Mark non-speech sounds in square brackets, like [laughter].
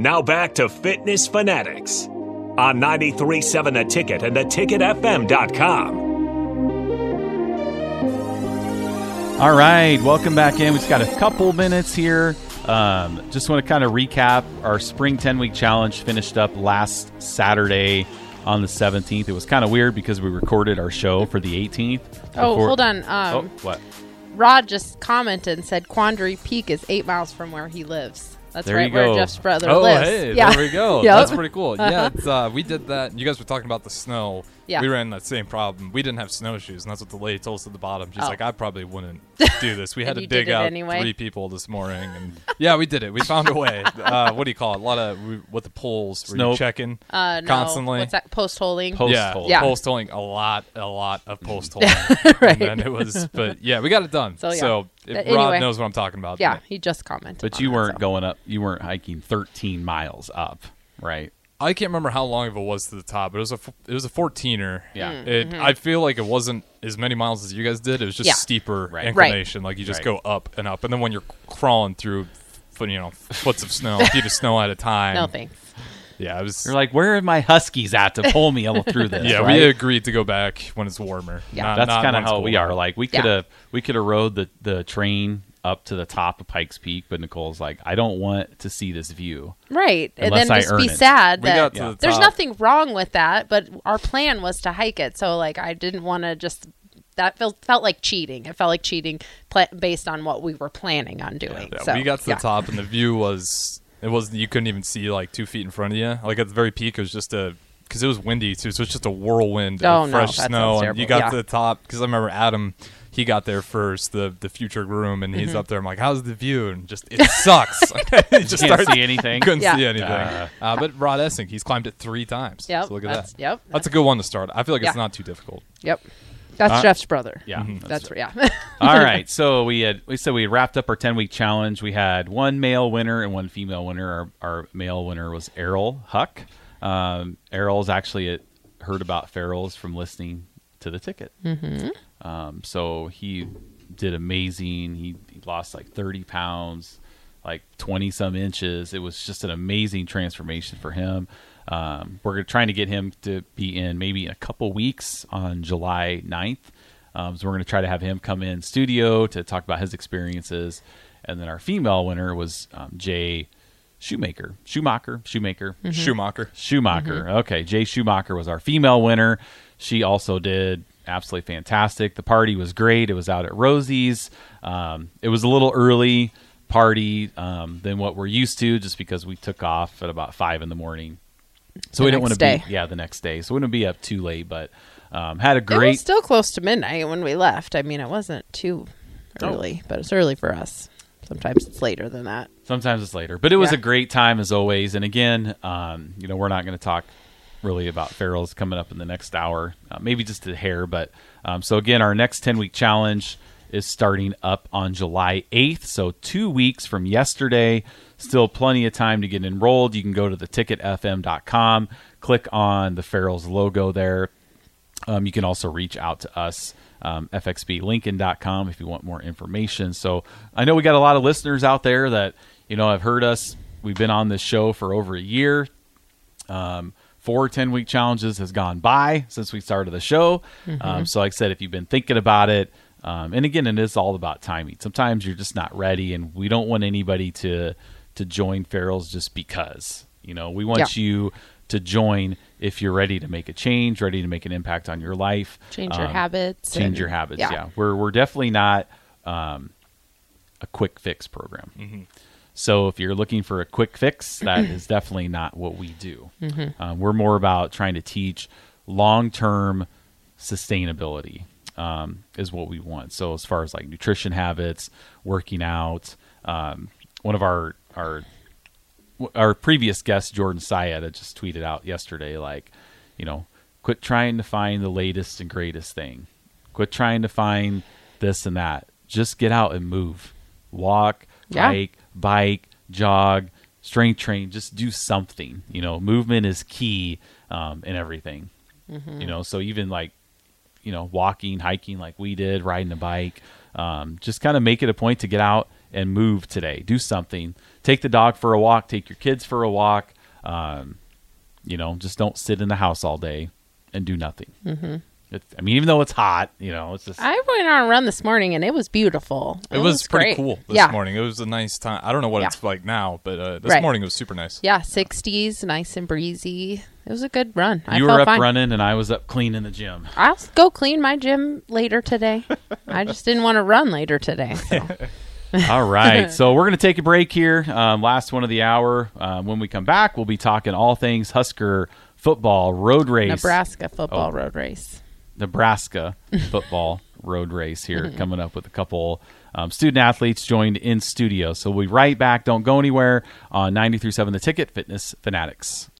Now back to Fitness Fanatics on 937 The Ticket and theticketfm.com. All right, welcome back in. We've got a couple minutes here. Um, just want to kind of recap our spring 10 week challenge finished up last Saturday on the 17th. It was kind of weird because we recorded our show for the 18th. Oh, before- hold on. Oh, Um, what? Rod just commented and said Quandary Peak is eight miles from where he lives. That's There right where go. Jeff's brother Oh, lives. hey, yeah. there we go. [laughs] Yep. That's pretty cool. Yeah, it's, uh, we did that. You guys were talking about the snow. Yeah. We ran that same problem. We didn't have snowshoes, and that's what the lady told us at the bottom. She's Oh. like, I probably wouldn't [laughs] do this. We had to dig out anyway? three people this morning, and [laughs] yeah, we did it. We found a way. [laughs] Uh, what do you call it? A lot of we, what the polls were Snow- you checking Uh, no. constantly. What's that? Post holding. Post yeah, hole. Yeah. post holing a lot, a lot of post holing. Right. And then it was, but yeah, we got it done. So, So, yeah. if But Rod knows what I'm talking about. yeah, he just commented. But on you weren't so. going up, you weren't hiking 13 miles up, right? I can't remember how long of it was to the top, but it was a f- it was a 14er. Yeah. Mm. It I feel like it wasn't as many miles as you guys did. It was just Yeah. steeper Right. inclination. Like you just Right. go up and up, and then when you're crawling through, foot you know, foots of snow, feet of snow at a time. No thanks. Yeah, it was. You're like, where are my huskies at to pull me all through this? [laughs] yeah, right? we agreed to go back when it's warmer. Yeah. Not- That's kind of when it's how we are. Like we could have we could have rode the the train up to the top of Pikes Peak, but Nicole's like, I don't want to see this view. Right. And Unless then I just earn be it. sad We that got to Yeah. the there's top. nothing wrong with that, but our plan was to hike it. So like I didn't want to just that felt felt like cheating. It felt like cheating pla- based on what we were planning on doing. Yeah, so, we got to yeah. the top, and the view was it was you couldn't even see like two feet in front of you. Like at the very peak, it was just a because it was windy too, so it's just a whirlwind Oh, of no, fresh that snow. And you got Yeah. to the top because I remember Adam. He got there first, the the future groom, and Mm-hmm. he's up there. I'm like, "How's the view?" And just it sucks. [laughs] [laughs] he just Can't started see anything. couldn't Yeah. see anything. Uh. Uh, but Rod Essing, he's climbed it three times. Yep. So look at that's, that. Yep. That's a good one to start. I feel like Yeah. it's not too difficult. Yep. That's Uh, Jeff's brother. Yeah, That's, yeah. [laughs] All right, so we had we said we had wrapped up our ten week challenge. We had one male winner and one female winner. Our, our male winner was Errol Huck. Um, Errol's actually had heard about Farrell's from listening to the ticket. Mm-hmm. Um, so he did amazing. He, he lost like thirty pounds, like twenty some inches. It was just an amazing transformation for him. Um, we're trying to get him to be in maybe in a couple weeks on July 9th. Um, so we're going to try to have him come in studio to talk about his experiences. And then our female winner was um, Jay Shoemaker, Schumacher, Shoemaker, Schumacher. Schumacher. Okay, Jay Schumacher was our female winner. She also did absolutely fantastic. The party was great. It was out at Rosie's. Um, it was a little early party um, than what we're used to, just because we took off at about five in the morning. So The we didn't want to be yeah the next day. So we didn't be up too late, but um, had a It great was still close to midnight when we left. I mean, it wasn't too Oh. early, but it's early for us. Sometimes it's later than that. Sometimes it's later, but it was Yeah. a great time as always. And again, um, you know, we're not going to talk really about Farrell's coming up in the next hour, uh, maybe just a hair. But um, so again, our next ten week challenge is starting up on July eighth, so two weeks from yesterday. Still plenty of time to get enrolled. You can go to the ticketfm.com, click on the Farrell's logo there. Um, you can also reach out to us, um, fxblincoln.com, if you want more information. So I know we got a lot of listeners out there that, you know, have heard us. We've been on this show for over a year. Um, four 10 week challenges has gone by since we started the show. Um, so, like I said, if you've been thinking about it, um, and again, it is all about timing. Sometimes you're just not ready, and we don't want anybody to to join Farrell's just because. You know, we want Yeah. you to join if you're ready to make a change, ready to make an impact on your life, Change your Um, habits. change and- your habits. Yeah. we're we're definitely not um, a quick fix program. Mm-hmm. So if you're looking for a quick fix, that [clears throat] is definitely not what we do. Mm-hmm. Um, we're more about trying to teach long term sustainability um, is what we want. So as far as like nutrition habits, working out, um, one of our our our previous guest Jordan Syed had just tweeted out yesterday, like, you know, quit trying to find the latest and greatest thing. Quit trying to find this and that. Just get out and move. Walk, Yeah. bike, jog, strength train. Just do something. You know, movement is key um, in everything. You know, so even like you know, walking, hiking like we did, riding a bike. Um, just kind of make it a point to get out and move today. Do something. Take the dog for a walk. Take your kids for a walk. Um, you know, just don't sit in the house all day and do nothing. Mm-hmm. I mean, even though it's hot, you know, it's just I went on a run this morning and it was beautiful. It, was, pretty great. cool this yeah. morning. It was a nice time. I don't know what Yeah. it's like now, but uh, this Right. morning it was super nice. Yeah, 60s, nice and breezy. It was a good run. I you felt were up fine. running and I was up cleaning the gym. I'll go clean my gym later today. [laughs] I just didn't want to run later today. So. [laughs] All right. [laughs] So we're going to take a break here. Um, last one of the hour. Um, when we come back, we'll be talking all things Husker football road race. Nebraska football Oh. road race. Nebraska [laughs] football road race here coming up with a couple um, student athletes joined in studio. So we'll be right back. Don't go anywhere on 93.7 The Ticket Fitness Fanatics.